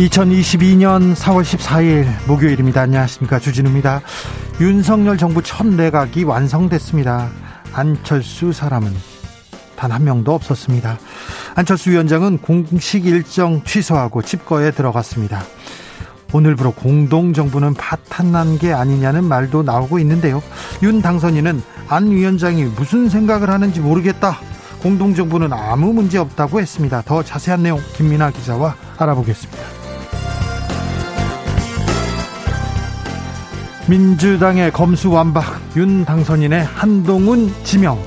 2022년 4월 14일 목요일입니다. 안녕하십니까. 주진우입니다. 윤석열 정부 첫 내각이 완성됐습니다. 안철수 사람은 단 한 명도 없었습니다. 안철수 위원장은 공식 일정 취소하고 집거에 들어갔습니다. 오늘부로 공동정부는 파탄난 게 아니냐는 말도 나오고 있는데요. 윤 당선인은 안 위원장이 무슨 생각을 하는지 모르겠다. 공동정부는 아무 문제 없다고 했습니다. 더 자세한 내용 김민아 기자와 알아보겠습니다. 민주당의 검수완박 윤 당선인의 한동훈 지명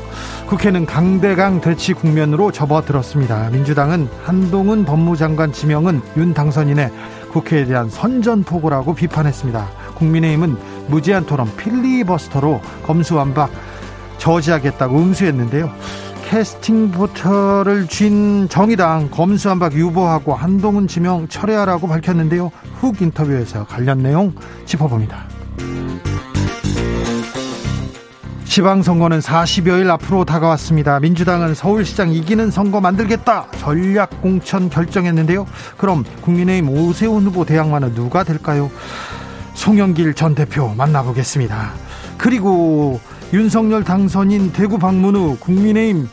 국회는 강대강 대치 국면으로 접어들었습니다. 민주당은 한동훈 법무장관 지명은 윤 당선인의 국회에 대한 선전포고라고 비판했습니다. 국민의힘은 무제한 토론 필리버스터로 검수완박 저지하겠다고 응수했는데요. 캐스팅 보터를 쥔 정의당 검수완박 유보하고 한동훈 지명 철회하라고 밝혔는데요. 훅 인터뷰에서 관련 내용 짚어봅니다. 지방선거는 40여일 앞으로 다가왔습니다. 민주당은 서울시장 이기는 선거 만들겠다 전략 공천 결정했는데요. 그럼 국민의힘 오세훈 후보 대항마는 누가 될까요? 송영길 전 대표 만나보겠습니다. 그리고 윤석열 당선인 대구 방문 후 국민의힘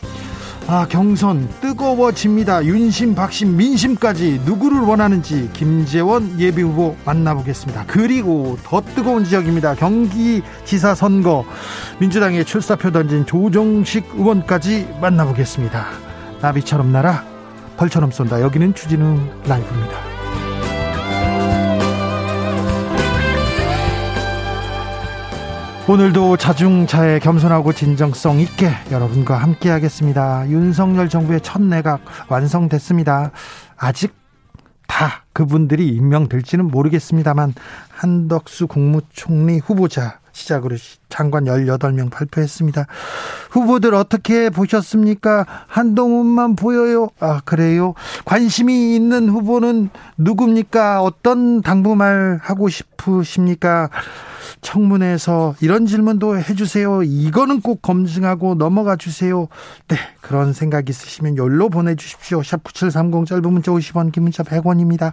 아, 경선 뜨거워집니다. 윤심, 박심, 민심까지 누구를 원하는지 김재원 예비후보 만나보겠습니다. 그리고 더 뜨거운 지역입니다. 경기지사 선거 민주당의 출사표 던진 조정식 의원까지 만나보겠습니다. 나비처럼 날아 벌처럼 쏜다. 여기는 추진우 라이브입니다. 오늘도 자중차에 겸손하고 진정성 있게 여러분과 함께 하겠습니다. 윤석열 정부의 첫 내각 완성됐습니다. 아직 다 그분들이 임명될지는 모르겠습니다만 한덕수 국무총리 후보자 시작으로 장관 18명 발표했습니다. 후보들 어떻게 보셨습니까? 한동훈만 보여요. 아, 그래요? 관심이 있는 후보는 누굽니까? 어떤 당부말 하고 싶으십니까? 청문회에서 이런 질문도 해주세요. 이거는 꼭 검증하고 넘어가 주세요. 네, 그런 생각 있으시면 열로 보내주십시오. 샵 9730 짧은 문자 50원, 긴 문자 100원입니다.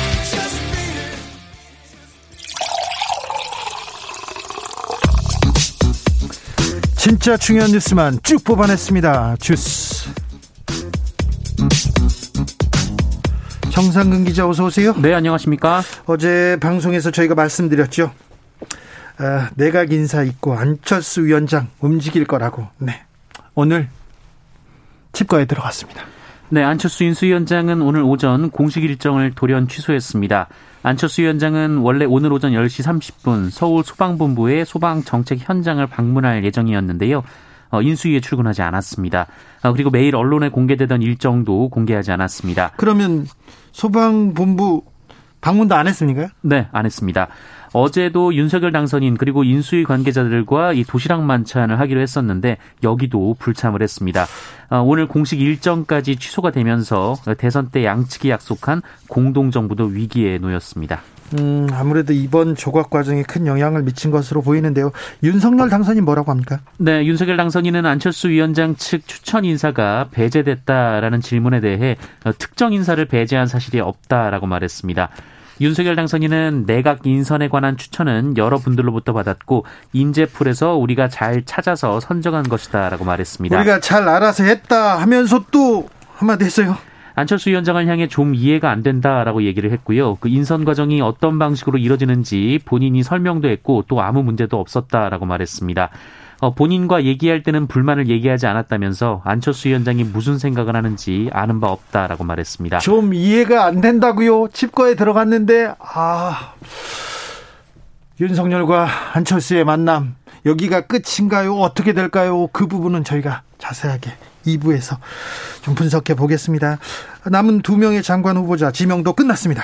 진짜 중요한 뉴스만 쭉 뽑아냈습니다. 주스 정상근 기자 어서 오세요. 네 안녕하십니까. 어제 방송에서 저희가 말씀드렸죠. 아, 내각 인사 있고 안철수 위원장 움직일 거라고. 네. 오늘 집거에 들어갔습니다. 네, 안철수 인수위원장은 오늘 오전 공식 일정을 돌연 취소했습니다. 안철수 위원장은 원래 오늘 오전 10시 30분 서울 소방본부의 소방 정책 현장을 방문할 예정이었는데요. 어, 인수위에 출근하지 않았습니다. 어, 그리고 매일 언론에 공개되던 일정도 공개하지 않았습니다. 그러면 소방본부 방문도 안 했습니까? 네, 안 했습니다. 어제도 윤석열 당선인 그리고 인수위 관계자들과 이 도시락 만찬을 하기로 했었는데 여기도 불참을 했습니다. 어, 오늘 공식 일정까지 취소가 되면서 대선 때 양측이 약속한 공동정부도 위기에 놓였습니다. 음, 아무래도 이번 조각 과정에 큰 영향을 미친 것으로 보이는데요. 윤석열 당선인 뭐라고 합니까? 네, 윤석열 당선인은 안철수 위원장 측 추천 인사가 배제됐다라는 질문에 대해 특정 인사를 배제한 사실이 없다라고 말했습니다. 윤석열 당선인은 내각 인선에 관한 추천은 여러 분들로부터 받았고 인재풀에서 우리가 잘 찾아서 선정한 것이다라고 말했습니다. 우리가 잘 알아서 했다 하면서 또 한마디 했어요. 안철수 위원장을 향해 좀 이해가 안 된다라고 얘기를 했고요. 그 인선 과정이 어떤 방식으로 이뤄지는지 본인이 설명도 했고 또 아무 문제도 없었다라고 말했습니다. 어, 본인과 얘기할 때는 불만을 얘기하지 않았다면서 안철수 위원장이 무슨 생각을 하는지 아는 바 없다라고 말했습니다. 좀 이해가 안 된다고요. 집거에 들어갔는데 아 윤석열과 안철수의 만남 여기가 끝인가요? 어떻게 될까요? 그 부분은 저희가 자세하게 2부에서 좀 분석해 보겠습니다. 남은 두 명의 장관 후보자 지명도 끝났습니다.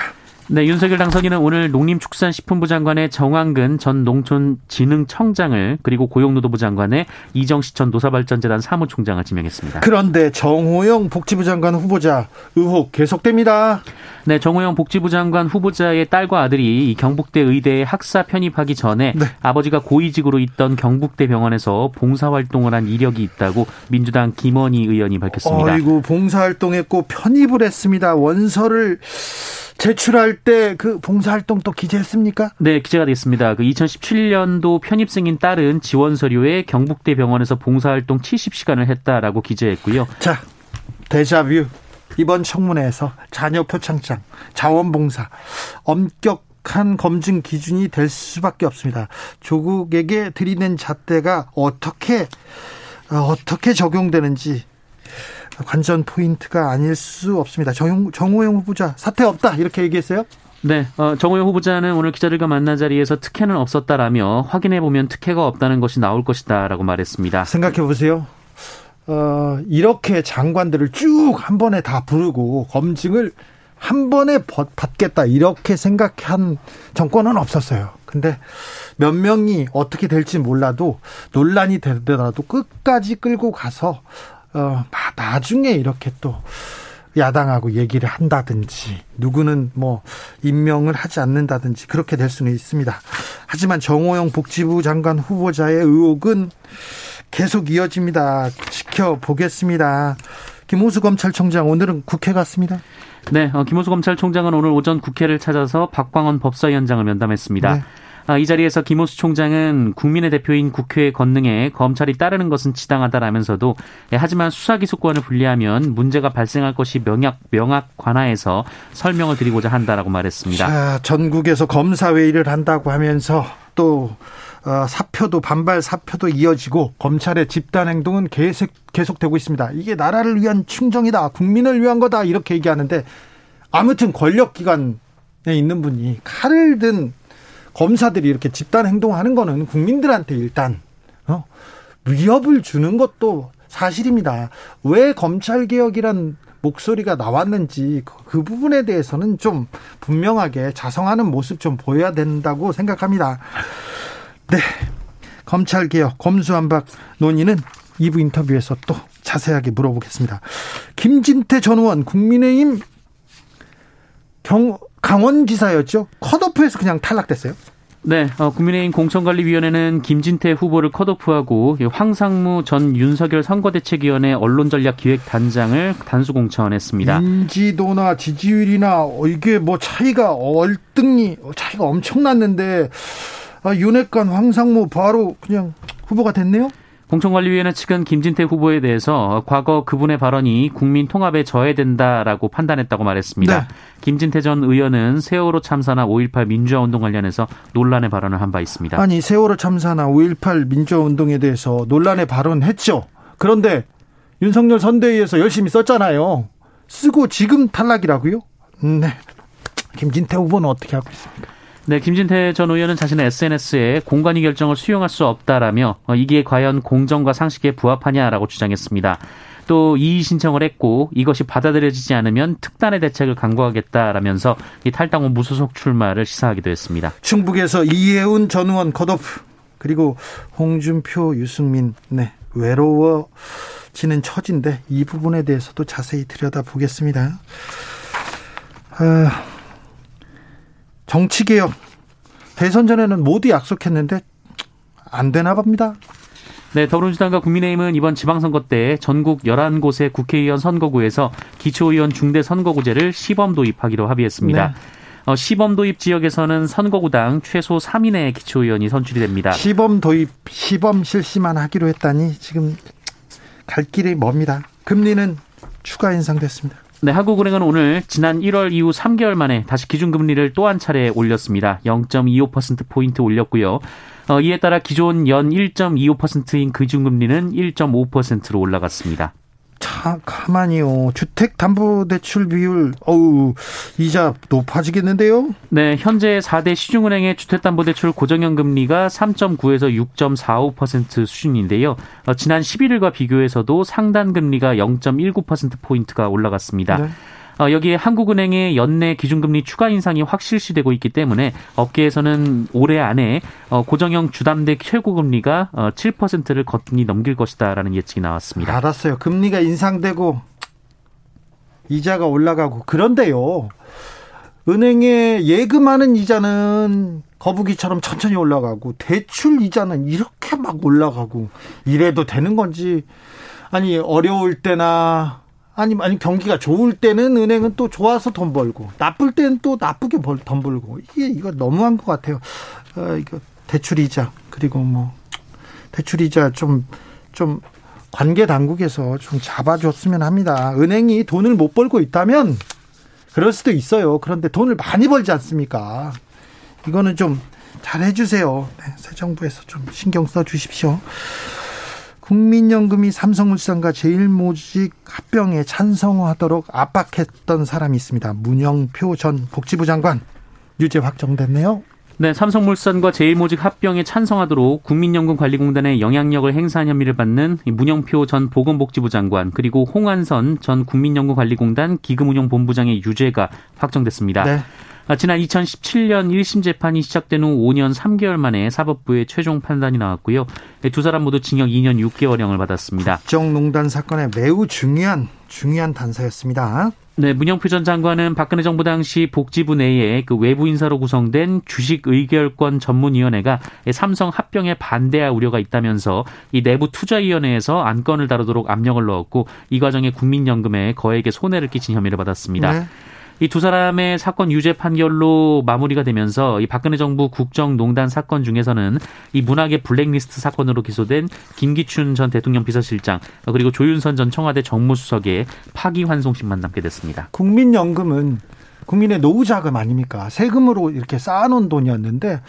네, 윤석열 당선인은 오늘 농림축산식품부 장관의 정황근 전 농촌진흥청장을 그리고 고용노동부 장관의 이정시 전 노사발전재단 사무총장을 지명했습니다. 그런데 정호영 복지부 장관 후보자 의혹 계속됩니다. 네, 정호영 복지부 장관 후보자의 딸과 아들이 경북대 의대에 학사 편입하기 전에 네. 아버지가 고위직으로 있던 경북대 병원에서 봉사활동을 한 이력이 있다고 민주당 김원희 의원이 밝혔습니다. 아이고, 봉사활동했고 편입을 했습니다. 원서를 제출할 때 그 봉사활동 또 기재했습니까? 네, 기재가 됐습니다. 그 2017년도 편입생인 딸은 지원 서류에 경북대 병원에서 봉사활동 70시간을 했다라고 기재했고요. 자, 데자뷰. 이번 청문회에서 자녀 표창장, 자원봉사, 엄격한 검증 기준이 될 수밖에 없습니다. 조국에게 들이댄 잣대가 어떻게 어떻게 적용되는지 관전 포인트가 아닐 수 없습니다. 정, 정호영 후보자 사퇴 없다 이렇게 얘기했어요. 네, 어, 정호영 후보자는 오늘 기자들과 만난 자리에서 특혜는 없었다라며 확인해 보면 특혜가 없다는 것이 나올 것이다라고 말했습니다. 생각해 보세요. 어, 이렇게 장관들을 쭉 한 번에 다 부르고 검증을 한 번에 받겠다 이렇게 생각한 정권은 없었어요. 근데 몇 명이 어떻게 될지 몰라도 논란이 되더라도 끝까지 끌고 가서 어, 나중에 이렇게 또 야당하고 얘기를 한다든지 누구는 뭐 임명을 하지 않는다든지 그렇게 될 수는 있습니다. 하지만 정호영 복지부 장관 후보자의 의혹은 계속 이어집니다. 지켜보겠습니다. 김호수 검찰총장 오늘은 국회 갔습니다. 네, 어, 김호수 검찰총장은 오늘 오전 국회를 찾아서 박광원 법사위원장을 면담했습니다. 네. 아, 이 자리에서 김호수 총장은 국민의 대표인 국회의 권능에 검찰이 따르는 것은 지당하다라면서도 예, 하지만 수사기소권을 분리하면 문제가 발생할 것이 명약 명확 관하에서 설명을 드리고자 한다라고 말했습니다. 자, 전국에서 검사 회의를 한다고 하면서 또 어, 사표도 반발 사표도 이어지고 검찰의 집단 행동은 계속 계속되고 있습니다. 이게 나라를 위한 충정이다, 국민을 위한 거다 이렇게 얘기하는데 아무튼 권력 기관에 있는 분이 칼을 든 검사들이 이렇게 집단 행동하는 거는 국민들한테 일단 어, 위협을 주는 것도 사실입니다. 왜 검찰 개혁이란 목소리가 나왔는지 그, 그 부분에 대해서는 좀 분명하게 자성하는 모습 좀 보여야 된다고 생각합니다. 네. 검찰 개혁, 검수안박 논의는 2부 인터뷰에서 또 자세하게 물어보겠습니다. 김진태 전 의원 국민의힘 경, 강원 지사였죠. 컷오프에서 그냥 탈락됐어요. 네, 어, 국민의힘 공천관리위원회는 김진태 후보를 컷오프하고 황상무 전 윤석열 선거대책위원회 언론전략기획단장을 단수 공천했습니다. 인지도나 지지율이나 어, 이게 뭐 차이가 얼등이 차이가 엄청났는데 아, 윤핵관 황상무 바로 그냥 후보가 됐네요. 공천관리위원회 측은 김진태 후보에 대해서 과거 그분의 발언이 국민 통합에 저해된다라고 판단했다고 말했습니다. 네. 김진태 전 의원은 세월호 참사나 5.18 민주화 운동 관련해서 논란의 발언을 한 바 있습니다. 아니 세월호 참사나 5.18 민주화 운동에 대해서 논란의 발언했죠. 그런데 윤석열 선대위에서 열심히 썼잖아요. 쓰고 지금 탈락이라고요? 네. 김진태 후보는 어떻게 하고 있습니까? 네, 김진태 전 의원은 자신의 SNS에 공관위 결정을 수용할 수 없다라며 어, 이게 과연 공정과 상식에 부합하냐라고 주장했습니다. 또 이의 신청을 했고 이것이 받아들여지지 않으면 특단의 대책을 강구하겠다라면서 이 탈당 후 무소속 출마를 시사하기도 했습니다. 충북에서 이혜훈 전 의원 컷오프 그리고 홍준표 유승민 네 외로워지는 처지인데 이 부분에 대해서도 자세히 들여다보겠습니다. 아, 정치개혁 대선 전에는 모두 약속했는데 안 되나 봅니다. 네, 더불어민주당과 국민의힘은 이번 지방선거 때 전국 11곳의 국회의원 선거구에서 기초의원 중대 선거구제를 시범 도입하기로 합의했습니다. 네. 어, 시범 도입 지역에서는 선거구당 최소 3인의 기초의원이 선출이 됩니다. 시범 도입, 시범 실시만 하기로 했다니 지금 갈 길이 멉니다. 금리는 추가 인상됐습니다. 네, 한국은행은 오늘 지난 1월 이후 3개월 만에 다시 기준금리를 또 한 차례 올렸습니다. 0.25%포인트 올렸고요. 어, 이에 따라 기존 연 1.25%인 기준금리는 1.5%로 올라갔습니다. 참 가만히요. 주택담보대출 비율 어우 이자 높아지겠는데요? 네, 현재 4대 시중은행의 주택담보대출 고정형 금리가 3.9에서 6.45% 수준인데요. 어, 지난 11일과 비교해서도 상단 금리가 0.19% 포인트가 올라갔습니다. 네. 어, 여기에 한국은행의 연내 기준금리 추가 인상이 확 실시되고 있기 때문에 업계에서는 올해 안에 어, 고정형 주담대 최고금리가 7%를 어, 거뜬히 넘길 것이다라는 예측이 나왔습니다. 알았어요. 금리가 인상되고 이자가 올라가고 그런데요. 은행에 예금하는 이자는 거북이처럼 천천히 올라가고 대출 이자는 이렇게 막 올라가고 이래도 되는 건지 아니 어려울 때나 아니 아니 경기가 좋을 때는 은행은 또 좋아서 돈 벌고 나쁠 때는 또 나쁘게 벌, 돈 벌고 이게 이거 너무한 것 같아요. 어, 이거 대출이자 그리고 뭐 대출이자 좀좀 관계 당국에서 좀 잡아줬으면 합니다. 은행이 돈을 못 벌고 있다면 그럴 수도 있어요. 그런데 돈을 많이 벌지 않습니까? 이거는 좀 잘 해주세요. 네, 새 정부에서 좀 신경 써 주십시오. 국민연금이 삼성물산과 제일모직 합병에 찬성하도록 압박했던 사람이 있습니다. 문영표 전 복지부 장관 유죄 확정됐네요. 네, 삼성물산과 제일모직 합병에 찬성하도록 국민연금관리공단의 영향력을 행사한 혐의를 받는 문영표 전 보건복지부 장관 그리고 홍한선 전 국민연금관리공단 기금운용본부장의 유죄가 확정됐습니다. 네. 아, 지난 2017년 1심 재판이 시작된 후 5년 3개월 만에 사법부의 최종 판단이 나왔고요. 네, 두 사람 모두 징역 2년 6개월형을 받았습니다. 국정농단 사건의 매우 중요한 중요한 단서였습니다. 네, 문영표 전 장관은 박근혜 정부 당시 복지부 내에 그 외부 인사로 구성된 주식 의결권 전문위원회가 삼성 합병에 반대할 우려가 있다면서 이 내부 투자위원회에서 안건을 다루도록 압력을 넣었고 이 과정에 국민연금에 거액의 손해를 끼친 혐의를 받았습니다. 네. 이 두 사람의 사건 유죄 판결로 마무리가 되면서 이 박근혜 정부 국정농단 사건 중에서는 이 문학의 블랙리스트 사건으로 기소된 김기춘 전 대통령 비서실장 그리고 조윤선 전 청와대 정무수석의 파기환송심만 남게 됐습니다. 국민연금은 국민의 노후 자금 아닙니까? 세금으로 이렇게 쌓아놓은 돈이었는데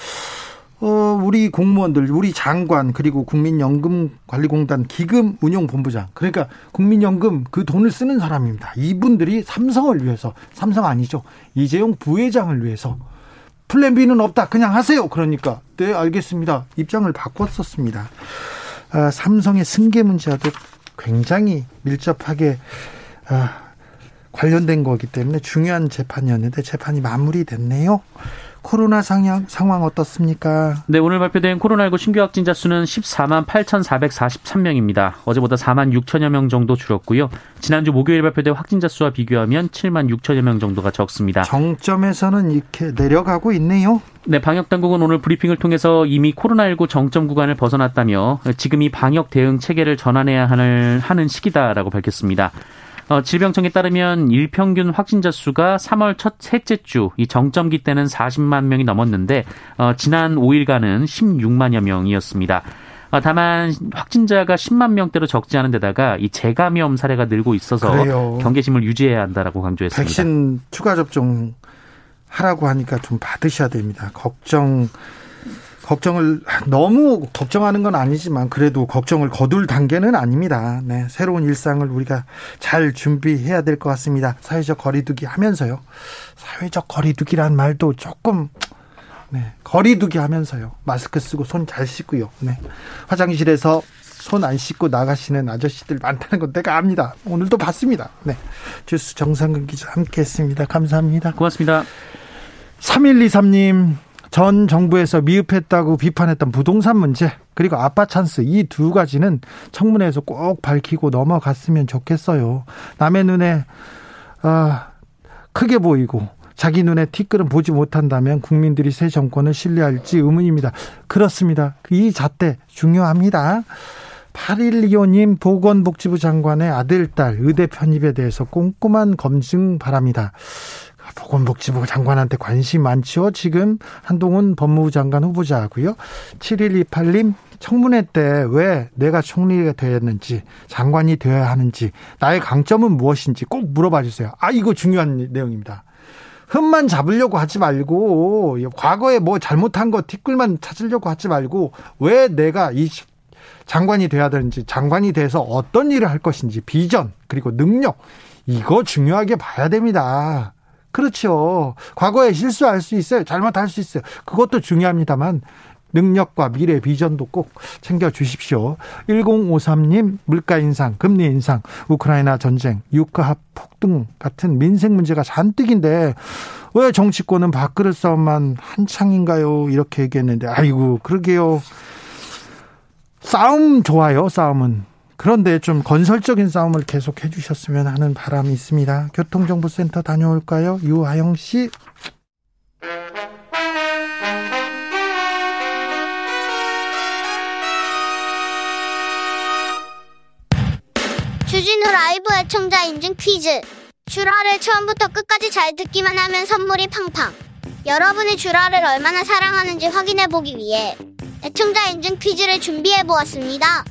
어, 우리 공무원들, 우리 장관, 그리고 국민연금관리공단 기금운용본부장. 그러니까 국민연금 그 돈을 쓰는 사람입니다. 이분들이 삼성을 위해서, 삼성 아니죠. 이재용 부회장을 위해서 플랜 B는 없다. 그냥 하세요. 그러니까, 네, 알겠습니다. 입장을 바꿨었습니다. 아, 삼성의 승계 문제와도 굉장히 밀접하게, 아, 관련된 거기 때문에 중요한 재판이었는데 재판이 마무리됐네요. 코로나 상황, 상황 어떻습니까? 네, 오늘 발표된 코로나19 신규 확진자 수는 14만 8,443명입니다. 어제보다 4만 6천여 명 정도 줄었고요. 지난주 목요일 발표된 확진자 수와 비교하면 7만 6천여 명 정도가 적습니다. 정점에서는 이렇게 내려가고 있네요. 네, 방역 당국은 오늘 브리핑을 통해서 이미 코로나19 정점 구간을 벗어났다며 지금이 방역 대응 체계를 전환해야 하는 시기다라고 밝혔습니다. 어, 질병청에 따르면 일평균 확진자 수가 3월 첫 셋째 주 이 정점기 때는 40만 명이 넘었는데 어, 지난 5일간은 16만여 명이었습니다. 어, 다만 확진자가 10만 명대로 적지 않은 데다가 이 재감염 사례가 늘고 있어서 그래요. 경계심을 유지해야 한다라고 강조했습니다. 백신 추가 접종 하라고 하니까 좀 받으셔야 됩니다. 걱정 걱정을 너무 걱정하는 건 아니지만 그래도 걱정을 거둘 단계는 아닙니다. 네, 새로운 일상을 우리가 잘 준비해야 될 것 같습니다. 사회적 거리두기 하면서요. 사회적 거리두기란 말도 조금 네, 거리두기 하면서요. 마스크 쓰고 손 잘 씻고요. 네. 화장실에서 손 안 씻고 나가시는 아저씨들 많다는 건 내가 압니다. 오늘도 봤습니다. 네. 주스 정상근 기자 함께 했습니다. 감사합니다. 고맙습니다. 3123님, 전 정부에서 미흡했다고 비판했던 부동산 문제 그리고 아빠 찬스 이 두 가지는 청문회에서 꼭 밝히고 넘어갔으면 좋겠어요. 남의 눈에 아, 크게 보이고 자기 눈에 티끌은 보지 못한다면 국민들이 새 정권을 신뢰할지 의문입니다. 그렇습니다. 이 잣대 중요합니다. 8125님 보건복지부 장관의 아들, 딸 의대 편입에 대해서 꼼꼼한 검증 바랍니다. 보건복지부 장관한테 관심 많죠. 지금 한동훈 법무부 장관 후보자고요. 7128님 청문회 때 왜 내가 총리가 되었는지 장관이 되어야 하는지 나의 강점은 무엇인지 꼭 물어봐 주세요. 아 이거 중요한 내용입니다. 흠만 잡으려고 하지 말고 과거에 뭐 잘못한 거 티끌만 찾으려고 하지 말고 왜 내가 이 장관이 돼야 되는지 장관이 돼서 어떤 일을 할 것인지 비전 그리고 능력 이거 중요하게 봐야 됩니다. 그렇죠. 과거에 실수할 수 있어요. 잘못할 수 있어요. 그것도 중요합니다만 능력과 미래 비전도 꼭 챙겨 주십시오. 1053님 물가 인상, 금리 인상, 우크라이나 전쟁, 유가합 폭등 같은 민생 문제가 잔뜩인데 왜 정치권은 밥그릇 싸움만 한창인가요? 이렇게 얘기했는데 아이고 그러게요. 싸움 좋아요. 싸움은. 그런데 좀 건설적인 싸움을 계속 해주셨으면 하는 바람이 있습니다. 교통정보센터 다녀올까요? 유하영 씨. 주진우 라이브 애청자 인증 퀴즈. 주라를 처음부터 끝까지 잘 듣기만 하면 선물이 팡팡. 여러분이 주라를 얼마나 사랑하는지 확인해 보기 위해 애청자 인증 퀴즈를 준비해 보았습니다.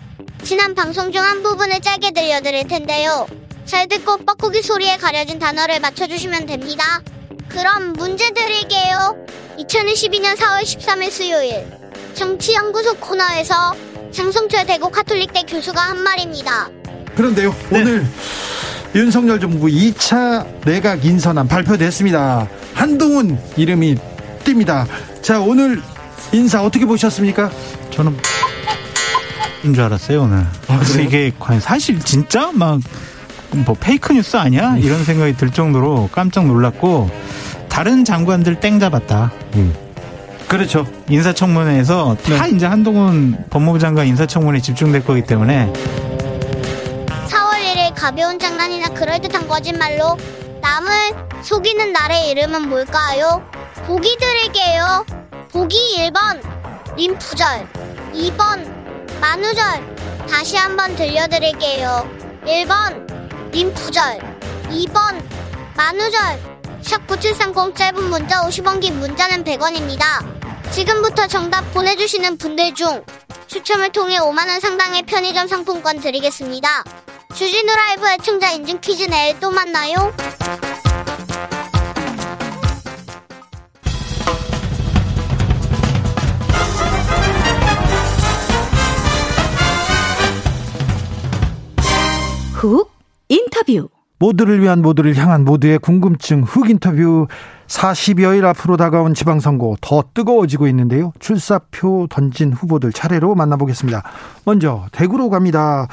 지난 방송 중 한 부분을 짧게 들려드릴 텐데요. 잘 듣고 뻐꾸기 소리에 가려진 단어를 맞춰주시면 됩니다. 그럼 문제 드릴게요. 2022년 4월 13일 수요일 정치연구소 코너에서 장성철 대구 카톨릭대 교수가 한 말입니다. 그런데요, 네. 오늘 윤석열 정부 2차 내각 인선안 발표됐습니다. 한동훈 이름이 띕니다. 자, 오늘 인사 어떻게 보셨습니까? 저는 인 줄 알았어요 오늘. 아, 그래서 이게 과연 사실 진짜 막 뭐 페이크 뉴스 아니야? 음. 이런 생각이 들 정도로 깜짝 놀랐고 다른 장관들 땡 잡았다. 음. 그렇죠. 인사청문회에서 다 네. 이제 한동훈 법무부 장관 인사청문회에 집중될 거기 때문에 가벼운 장난이나 그럴듯한 거짓말로 남을 속이는 나의 이름은 뭘까요? 보기 드릴게요. 보기 1번 림프절 2번 만우절 다시 한번 들려드릴게요. 1번 림프절 2번 만우절 샵 9730 짧은 문자 50원 긴 문자는 100원입니다. 지금부터 정답 보내주시는 분들 중 추첨을 통해 5만원 상당의 편의점 상품권 드리겠습니다. 주진우 라이브 애청자 인증 퀴즈 내일 또 만나요. 훅 인터뷰 모두를 위한 모두를 향한 모두의 궁금증 훅 인터뷰 40여일 앞으로 다가온 지방선거 더 뜨거워지고 있는데요. 출사표 던진 후보들 차례로 만나보겠습니다. 먼저 대구로 갑니다.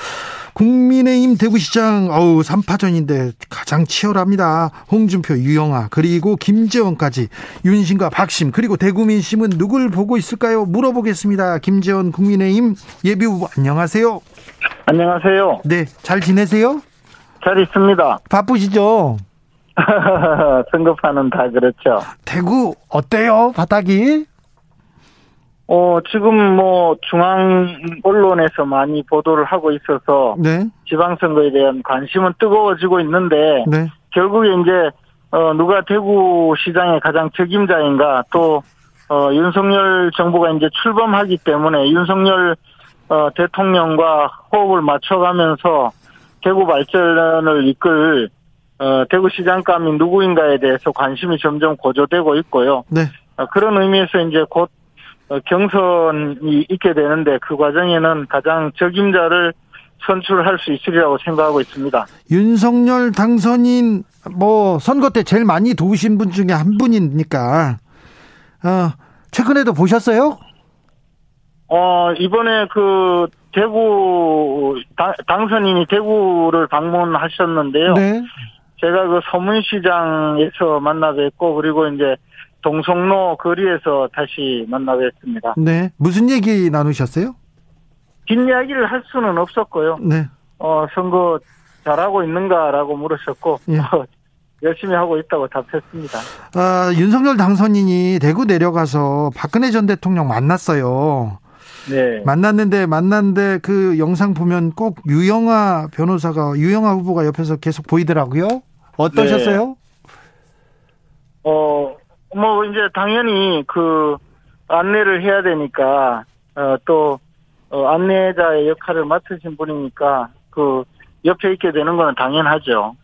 국민의힘 대구시장 어우 3파전인데 가장 치열합니다. 홍준표, 유영아 그리고 김재원까지 윤심과 박심 그리고 대구 민심은 누굴 보고 있을까요? 물어보겠습니다. 김재원 국민의힘 예비후보 안녕하세요. 안녕하세요. 네, 잘 지내세요? 잘 있습니다. 바쁘시죠? 선거판은 다 그렇죠. 대구 어때요? 바닥이? 어, 지금 뭐 중앙 언론에서 많이 보도를 하고 있어서 네. 지방선거에 대한 관심은 뜨거워지고 있는데 네. 결국에 이제 어 누가 대구 시장의 가장 책임자인가 또 어, 윤석열 정부가 이제 출범하기 때문에 윤석열 어, 대통령과 호흡을 맞춰가면서 대구 발전을 이끌 어, 대구 시장감이 누구인가에 대해서 관심이 점점 고조되고 있고요. 네. 어, 그런 의미에서 이제 곧 어, 경선이 있게 되는데 그 과정에는 가장 적임자를 선출할 수 있으리라고 생각하고 있습니다. 윤석열 당선인 뭐 선거 때 제일 많이 도우신 분 중에 한 분이니까 어, 최근에도 보셨어요? 어 이번에 그 대구 당선인이 대구를 방문하셨는데요. 네. 제가 그 서문시장에서 만나 뵙고 그리고 이제 동성로 거리에서 다시 만나 뵙습니다. 네. 무슨 얘기 나누셨어요? 긴 이야기를 할 수는 없었고요. 네. 어, 선거 잘하고 있는가라고 물으셨고, 예. 어, 열심히 하고 있다고 답했습니다. 아, 윤석열 당선인이 대구 내려가서 박근혜 전 대통령 만났어요. 네. 만났는데 만났는데 그 영상 보면 꼭 유영아 변호사가 유영아 후보가 옆에서 계속 보이더라고요. 어떠셨어요? 네. 어, 뭐, 이제 당연히 그 안내를 해야 되니까, 어, 또, 어, 안내자의 역할을 맡으신 분이니까, 그, 옆에 있게 되는 건 당연하죠.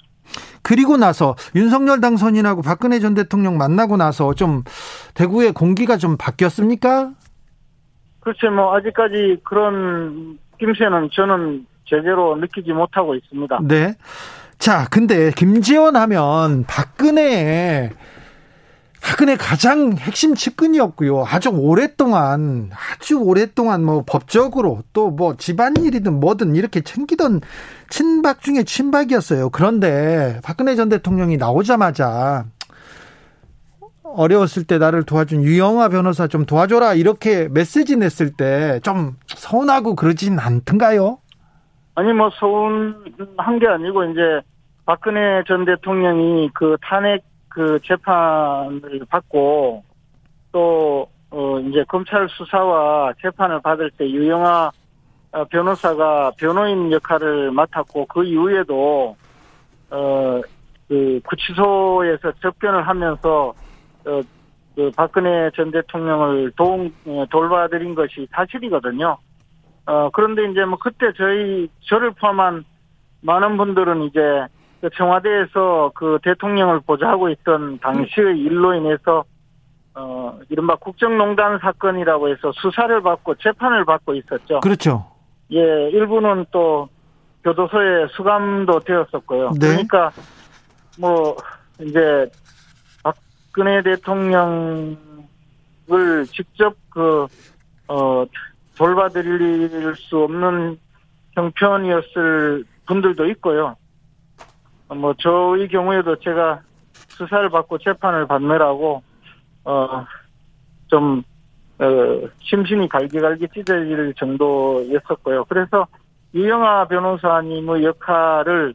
그리고 나서 윤석열 당선인하고 박근혜 전 대통령 만나고 나서 좀 대구의 공기가 좀 바뀌었습니까? 글쎄 뭐 아직까지 그런 김새는 저는 제대로 느끼지 못하고 있습니다. 네. 자, 근데 김재원 하면 박근혜 박근혜 가장 핵심 측근이었고요. 아주 오랫동안 아주 오랫동안 뭐 법적으로 또 뭐 집안일이든 뭐든 이렇게 챙기던 친박 중에 친박이었어요. 그런데 박근혜 전 대통령이 나오자마자 어려웠을 때 나를 도와준 유영아 변호사 좀 도와줘라 이렇게 메시지 냈을 때 좀 서운하고 그러진 않던가요? 아니 뭐 서운한 게 아니고 이제 박근혜 전 대통령이 그 탄핵 그 재판을 받고 또 어, 이제 검찰 수사와 재판을 받을 때 유영아 어, 변호사가 변호인 역할을 맡았고 그 이후에도 어그 구치소에서 접견을 하면서 어, 그 박근혜 전 대통령을 도움 어, 돌봐드린 것이 사실이거든요. 어 그런데 이제 뭐 그때 저희 저를 포함한 많은 분들은 이제 그 청와대에서 그 대통령을 보좌하고 있던 당시의 일로 인해서 어 이른바 국정농단 사건이라고 해서 수사를 받고 재판을 받고 있었죠. 그렇죠. 예, 일부는 또 교도소에 수감도 되었었고요. 네. 그러니까 뭐 이제 박근혜 대통령을 직접 그 어 돌봐드릴 수 없는 형편이었을 분들도 있고요. 뭐 저의 경우에도 제가 수사를 받고 재판을 받느라고 어 좀 어, 심신이 갈기갈기 찢어질 정도였었고요. 그래서 유영아 변호사님의 역할을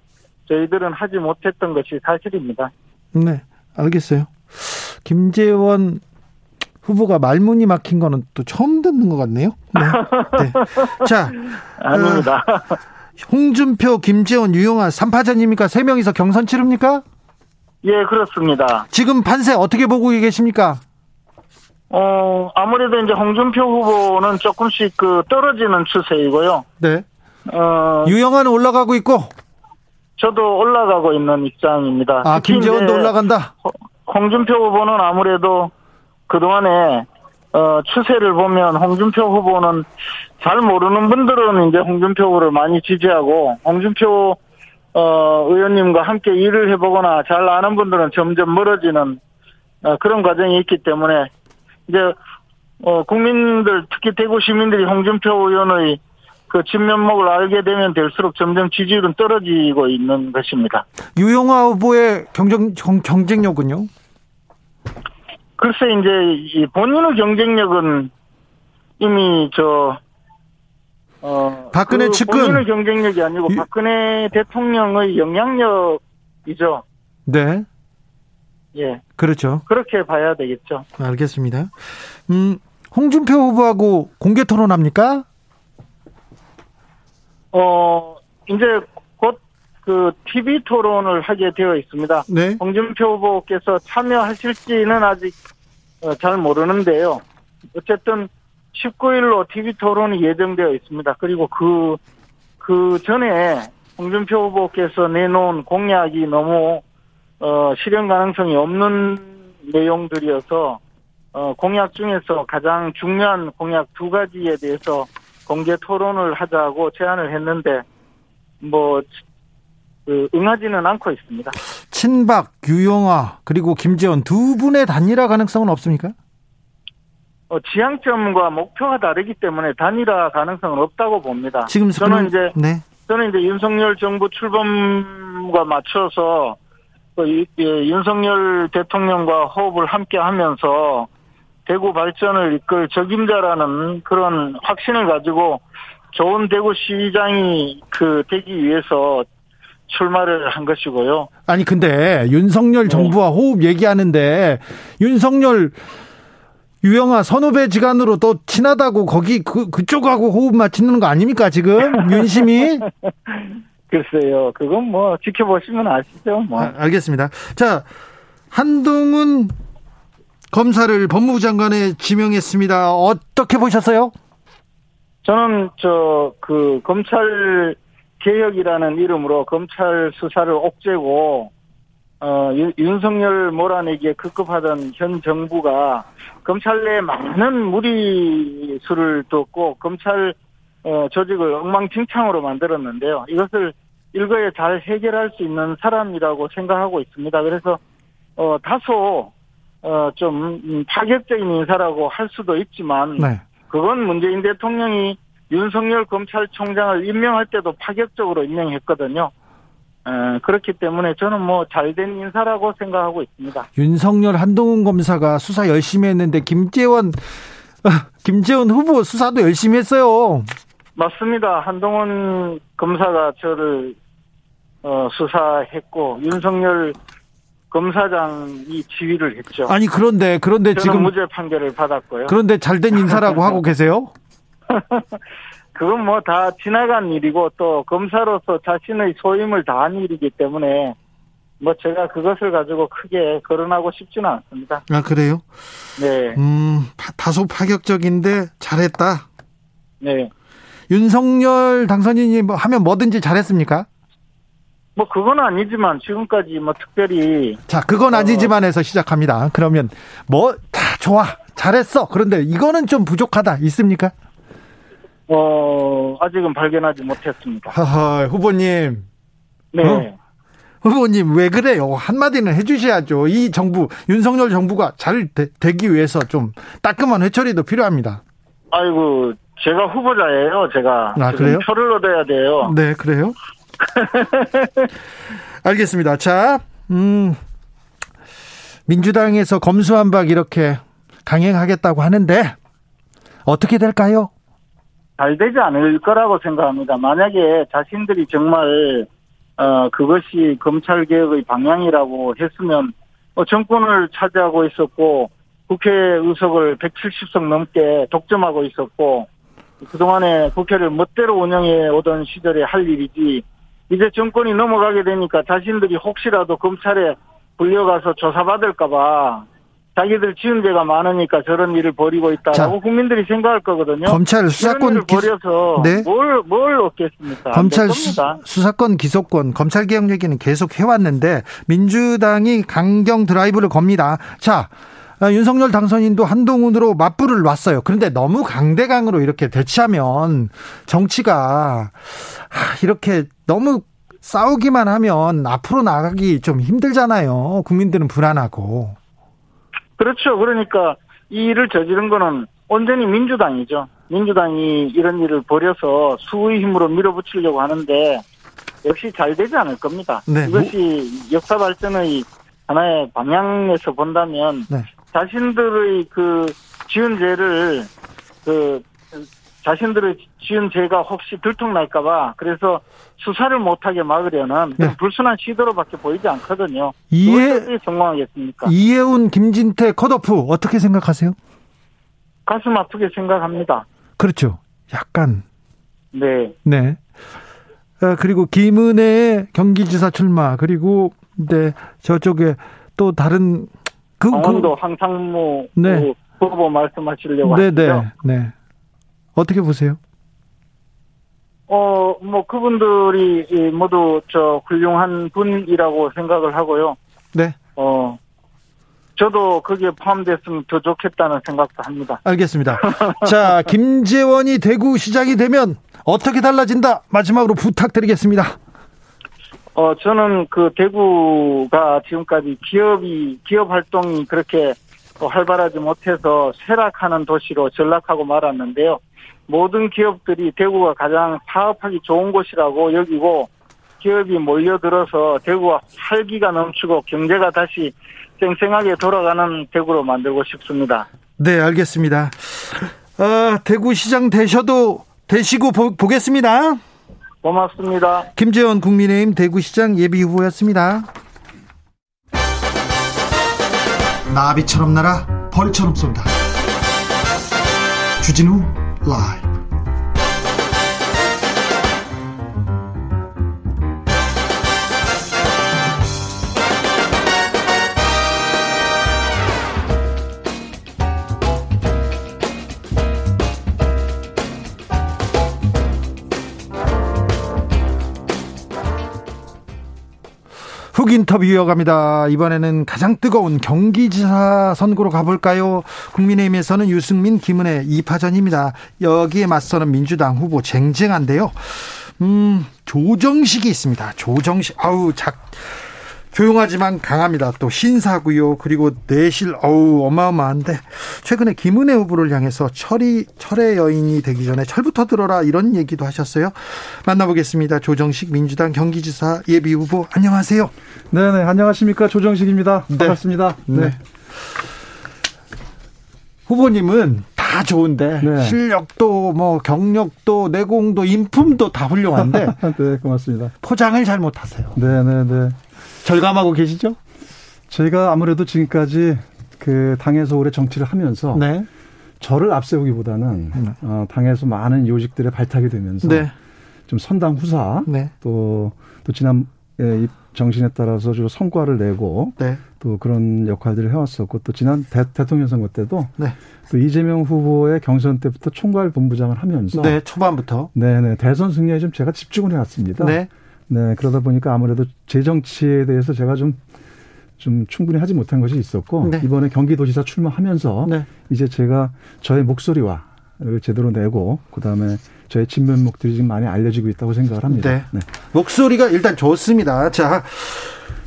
저희들은 하지 못했던 것이 사실입니다. 네, 알겠어요. 김재원 후보가 말문이 막힌 거는 또 처음 듣는 것 같네요. 네. 네. 자, 아닙니다. 어, 홍준표, 김재원, 유영아 3파전입니까? 3명이서 경선 치릅니까? 예, 그렇습니다. 지금 판세 어떻게 보고 계십니까? 어, 아무래도 이제 홍준표 후보는 조금씩 그 떨어지는 추세이고요. 네. 어, 유영아는 올라가고 있고. 저도 올라가고 있는 입장입니다. 아, 김재원도 올라간다? 홍준표 후보는 아무래도 그동안에 어, 추세를 보면 홍준표 후보는 잘 모르는 분들은 이제 홍준표 후보를 많이 지지하고 홍준표 어, 의원님과 함께 일을 해보거나 잘 아는 분들은 점점 멀어지는 어, 그런 과정이 있기 때문에 이제 어, 국민들 특히 대구 시민들이 홍준표 의원의 그 진면목을 알게 되면 될수록 점점 지지율은 떨어지고 있는 것입니다. 유영아 후보의 경쟁 경 쟁력은요? 글쎄 이제 본인의 경쟁력은 이미 저 어, 박근혜 그 측근 본인의 경쟁력이 아니고 유... 박근혜 대통령의 영향력이죠. 네. 예. 그렇죠. 그렇게 봐야 되겠죠. 알겠습니다. 음, 홍준표 후보하고 공개 토론합니까? 어, 이제 곧 그 TV 토론을 하게 되어 있습니다. 네. 홍준표 후보께서 참여하실지는 아직 어, 잘 모르는데요. 어쨌든 19일로 TV 토론이 예정되어 있습니다. 그리고 그, 그 전에 홍준표 후보께서 내놓은 공약이 너무 어, 실현 가능성이 없는 내용들이어서 어, 공약 중에서 가장 중요한 공약 두 가지에 대해서 공개 토론을 하자고 제안을 했는데 뭐 그, 응하지는 않고 있습니다. 친박, 유영아 그리고 김재원 두 분의 단일화 가능성은 없습니까? 어, 지향점과 목표가 다르기 때문에 단일화 가능성은 없다고 봅니다. 지금 저는 이제 네. 저는 이제 윤석열 정부 출범과 맞춰서 그 윤석열 대통령과 호흡을 함께 하면서 대구 발전을 이끌 적임자라는 그런 확신을 가지고 좋은 대구시장이 그 되기 위해서 출마를 한 것이고요. 아니 근데 윤석열 네. 정부와 네. 호흡 얘기하는데 윤석열 유영아 선후배 지간으로 또 친하다고 거기 그 그쪽하고 호흡 맞추는 거 아닙니까 지금 윤심이? 글쎄요. 그건 뭐 지켜보시면 아시죠. 뭐. 아, 알겠습니다. 자 한동훈 검사를 법무부 장관에 지명했습니다. 어떻게 보셨어요? 저는 저 그 검찰 개혁이라는 이름으로 검찰 수사를 옥죄고 어, 윤석열 몰아내기에 급급하던 현 정부가 검찰 내 많은 무리수를 뒀고 검찰 어, 조직을 엉망진창으로 만들었는데요. 이것을 일거에 잘 해결할 수 있는 사람이라고 생각하고 있습니다. 그래서 어, 다소 어, 좀 파격적인 인사라고 할 수도 있지만 네. 그건 문재인 대통령이 윤석열 검찰총장을 임명할 때도 파격적으로 임명했거든요. 에, 그렇기 때문에 저는 뭐 잘된 인사라고 생각하고 있습니다. 윤석열 한동훈 검사가 수사 열심히 했는데 김재원 어, 김재원 후보 수사도 열심히 했어요. 맞습니다. 한동훈 검사가 저를 어, 수사했고 윤석열 검사장이 지휘를 했죠. 아니 그런데 그런데 지금 무죄 판결을 받았고요. 그런데 잘된 인사라고 하고 계세요? 그건 뭐 다 지나간 일이고 또 검사로서 자신의 소임을 다한 일이기 때문에 뭐 제가 그것을 가지고 크게 거론하고 싶지는 않습니다. 아 그래요? 네. 음 다소 파격적인데 잘했다. 네. 윤석열 당선인이 뭐 하면 뭐든지 잘했습니까? 뭐 그건 아니지만 지금까지 뭐 특별히 자 그건 어, 아니지만에서 시작합니다. 그러면 뭐 다 좋아 잘했어. 그런데 이거는 좀 부족하다 있습니까? 어, 아직은 발견하지 못했습니다. 하하, 후보님. 네. 어? 후보님, 왜 그래요? 한마디는 해주셔야죠. 이 정부, 윤석열 정부가 잘 되, 기 위해서 좀 따끔한 회초리도 필요합니다. 아이고, 제가 후보자예요, 제가. 아, 그래요? 표를 얻어야 돼요. 네, 그래요? 알겠습니다. 자, 음, 민주당에서 검수한박 이렇게 강행하겠다고 하는데, 어떻게 될까요? 잘 되지 않을 거라고 생각합니다. 만약에 자신들이 정말 어 그것이 검찰 개혁의 방향이라고 했으면 어, 정권을 차지하고 있었고 국회 의석을 170석 넘게 독점하고 있었고 그동안에 국회를 멋대로 운영해 오던 시절에 할 일이지 이제 정권이 넘어가게 되니까 자신들이 혹시라도 검찰에 불려가서 조사받을까봐 자기들 지은 죄가 많으니까 저런 일을 벌이고 있다라고 자, 국민들이 생각할 거거든요. 검찰 수사권 기... 벌여서 네? 뭘, 뭘 얻겠습니까? 검찰 수, 사권 기소권 검찰 개혁 얘기는 계속 해왔는데 민주당이 강경 드라이브를 겁니다. 자. 아, 윤석열 당선인도 한동훈으로 맞불을 놨어요. 그런데 너무 강대강으로 이렇게 대치하면 정치가 이렇게 너무 싸우기만 하면 앞으로 나가기 좀 힘들잖아요. 국민들은 불안하고. 그렇죠. 그러니까 이 일을 저지른 거는 온전히 민주당이죠. 민주당이 이런 일을 벌여서 수의 힘으로 밀어붙이려고 하는데 역시 잘 되지 않을 겁니다. 네. 이것이 역사 발전의 하나의 방향에서 본다면 네. 자신들의 그 지은 죄를 그 자신들의 지은 죄가 혹시 들통날까봐 그래서 수사를 못하게 막으려는 네. 불순한 시도로밖에 보이지 않거든요. 이해 성공하겠습니까? 이해운 김진태 컷오프 어떻게 생각하세요? 가슴 아프게 생각합니다. 그렇죠. 약간 네. 네. 어, 그리고 김은혜 경기지사 출마 그리고 네 저쪽에 또 다른 그 강원도 그, 황상무 네. 그 후보 말씀하시려고 네네 하시죠? 네. 어떻게 보세요? 어, 뭐, 그분들이 모두 저 훌륭한 분이라고 생각을 하고요. 네. 어, 저도 거기에 포함됐으면 더 좋겠다는 생각도 합니다. 알겠습니다. 자, 김재원이 대구시장이 되면 어떻게 달라진다? 마지막으로 부탁드리겠습니다. 어, 저는 그 대구가 지금까지 기업이, 기업 활동이 그렇게 활발하지 못해서 쇠락하는 도시로 전락하고 말았는데요. 모든 기업들이 대구가 가장 사업하기 좋은 곳이라고 여기고 기업이 몰려들어서 대구가 활기가 넘치고 경제가 다시 쌩쌩하게 돌아가는 대구로 만들고 싶습니다. 네, 알겠습니다. 어, 대구시장 되셔도 되시고 보, 보겠습니다. 고맙습니다. 김재원 국민의힘 대구시장 예비 후보였습니다. 나비처럼 날아 벌처럼 쏜다. 주진우 라이브 인터뷰 이어갑니다. 이번에는 가장 뜨거운 경기지사 선거로 가볼까요? 국민의힘에서는 유승민, 김은혜 2파전입니다. 여기에 맞서는 민주당 후보 쟁쟁한데요. 음, 조정식이 있습니다. 조정식, 아우, 작, 조용하지만 강합니다. 또 신사고요. 그리고 내실 어우 어마어마한데 최근에 김은혜 후보를 향해서 철이 철의 여인이 되기 전에 철부터 들어라 이런 얘기도 하셨어요. 만나보겠습니다. 조정식 민주당 경기지사 예비 후보 안녕하세요. 네네 안녕하십니까 조정식입니다. 네. 반갑습니다. 네. 네. 후보님은 다 좋은데 네. 실력도 뭐 경력도 내공도 인품도 다 훌륭한데 네 고맙습니다. 포장을 잘 못하세요. 네네네. 절감하고 계시죠? 저희가 아무래도 지금까지 그 당에서 오래 정치를 하면서 네. 저를 앞세우기보다는 네. 어, 당에서 많은 요직들에 발탁이 되면서 네. 좀 선당 후사 네. 또, 또 지난 예, 정신에 따라서 주로 성과를 내고 네. 또 그런 역할들을 해왔었고 또 지난 대, 통령 선거 때도 네. 또 이재명 후보의 경선 때부터 총괄 본부장을 하면서 네 초반부터 네네 대선 승리에 좀 제가 집중을 해왔습니다. 네. 네, 그러다 보니까 아무래도 재정치에 대해서 제가 좀, 좀 충분히 하지 못한 것이 있었고, 네. 이번에 경기도지사 출마하면서, 네. 이제 제가 저의 목소리와 제대로 내고, 그 다음에 저의 진면목들이 지금 많이 알려지고 있다고 생각을 합니다. 네. 네. 목소리가 일단 좋습니다. 자,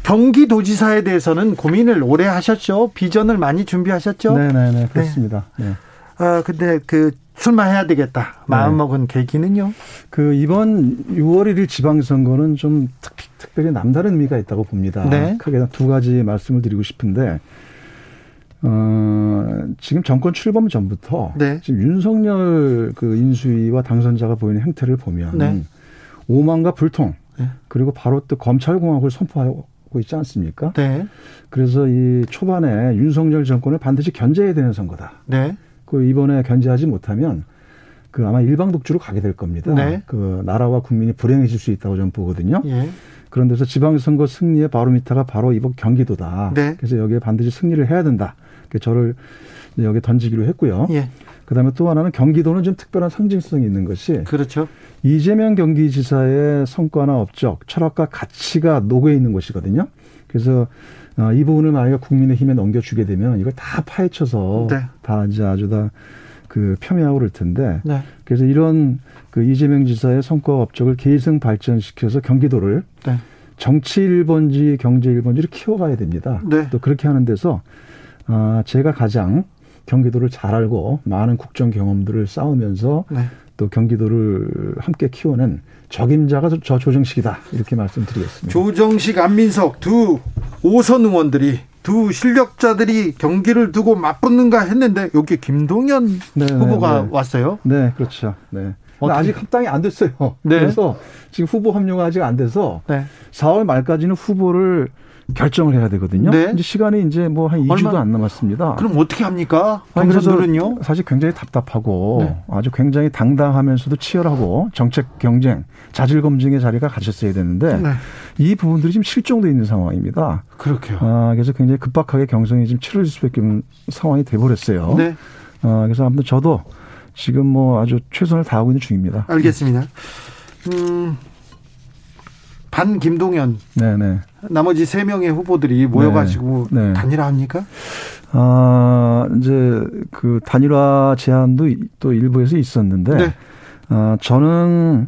경기도지사에 대해서는 고민을 오래 하셨죠? 비전을 많이 준비하셨죠? 네네네, 네, 네, 그렇습니다. 네. 아, 근데 그 출마해야 되겠다. 마음먹은 네. 계기는요? 그 이번 6월 1일 지방선거는 좀 특, 특별히 남다른 의미가 있다고 봅니다. 네. 크게 두 가지 말씀을 드리고 싶은데 어, 지금 정권 출범 전부터 네. 지금 윤석열 그 인수위와 당선자가 보이는 행태를 보면 네. 오만과 불통 네. 그리고 바로 또 검찰공화국을 선포하고 있지 않습니까? 네. 그래서 이 초반에 윤석열 정권을 반드시 견제해야 되는 선거다. 네. 그 이번에 견제하지 못하면 그 아마 일방 독주로 가게 될 겁니다. 네. 그 나라와 국민이 불행해질 수 있다고 저는 보거든요. 예. 그런 데서 지방선거 승리의 바로미터가 바로 이번 경기도다. 네. 그래서 여기에 반드시 승리를 해야 된다. 저를 여기에 던지기로 했고요. 예. 그다음에 또 하나는 경기도는 좀 특별한 상징성이 있는 것이 그렇죠. 이재명 경기지사의 성과나 업적, 철학과 가치가 녹여 있는 것이거든요. 그래서 어, 이 부분을 만약에 국민의힘에 넘겨주게 되면 이걸 다 파헤쳐서 네. 다 이제 아주 다 그 폄훼하고 그럴 텐데 네. 그래서 이런 그 이재명 지사의 성과 업적을 계승 발전시켜서 경기도를 네. 정치 1번지 경제 1번지를 키워가야 됩니다. 네. 또 그렇게 하는 데서 아 제가 가장 경기도를 잘 알고 많은 국정 경험들을 쌓으면서 네. 또 경기도를 함께 키우는 적임자가 저 조정식이다 이렇게 말씀드리겠습니다. 조정식, 안민석 두 오선 의원들이 두 실력자들이 경기를 두고 맞붙는가 했는데 여기 김동연 네, 네 후보가 네. 왔어요. 네, 그렇죠. 네. 아직 합당이 안 됐어요. 네. 그래서 지금 후보 합류가 아직 안 돼서 네. 4월 말까지는 후보를 결정을 해야 되거든요. 네. 이제 시간이 이제 뭐 한 2주도 얼마, 안 남았습니다. 그럼 어떻게 합니까? 당선들은요? 사실 굉장히 답답하고 네. 아주 굉장히 당당하면서도 치열하고 정책 경쟁, 자질 검증의 자리가 갖췄어야 되는데 네. 이 부분들이 지금 실종돼 있는 상황입니다. 그렇게요. 아, 그래서 굉장히 급박하게 경선이 지금 치러질 수밖에 없는 상황이 돼 버렸어요. 네. 아, 그래서 아무튼 저도 지금 뭐 아주 최선을 다하고 있는 중입니다. 알겠습니다. 음, 반 김동연. 네네. 나머지 세 명의 후보들이 모여가지고 네. 네. 단일화합니까? 아 이제 그 단일화 제안도 또 일부에서 있었는데, 네. 아 저는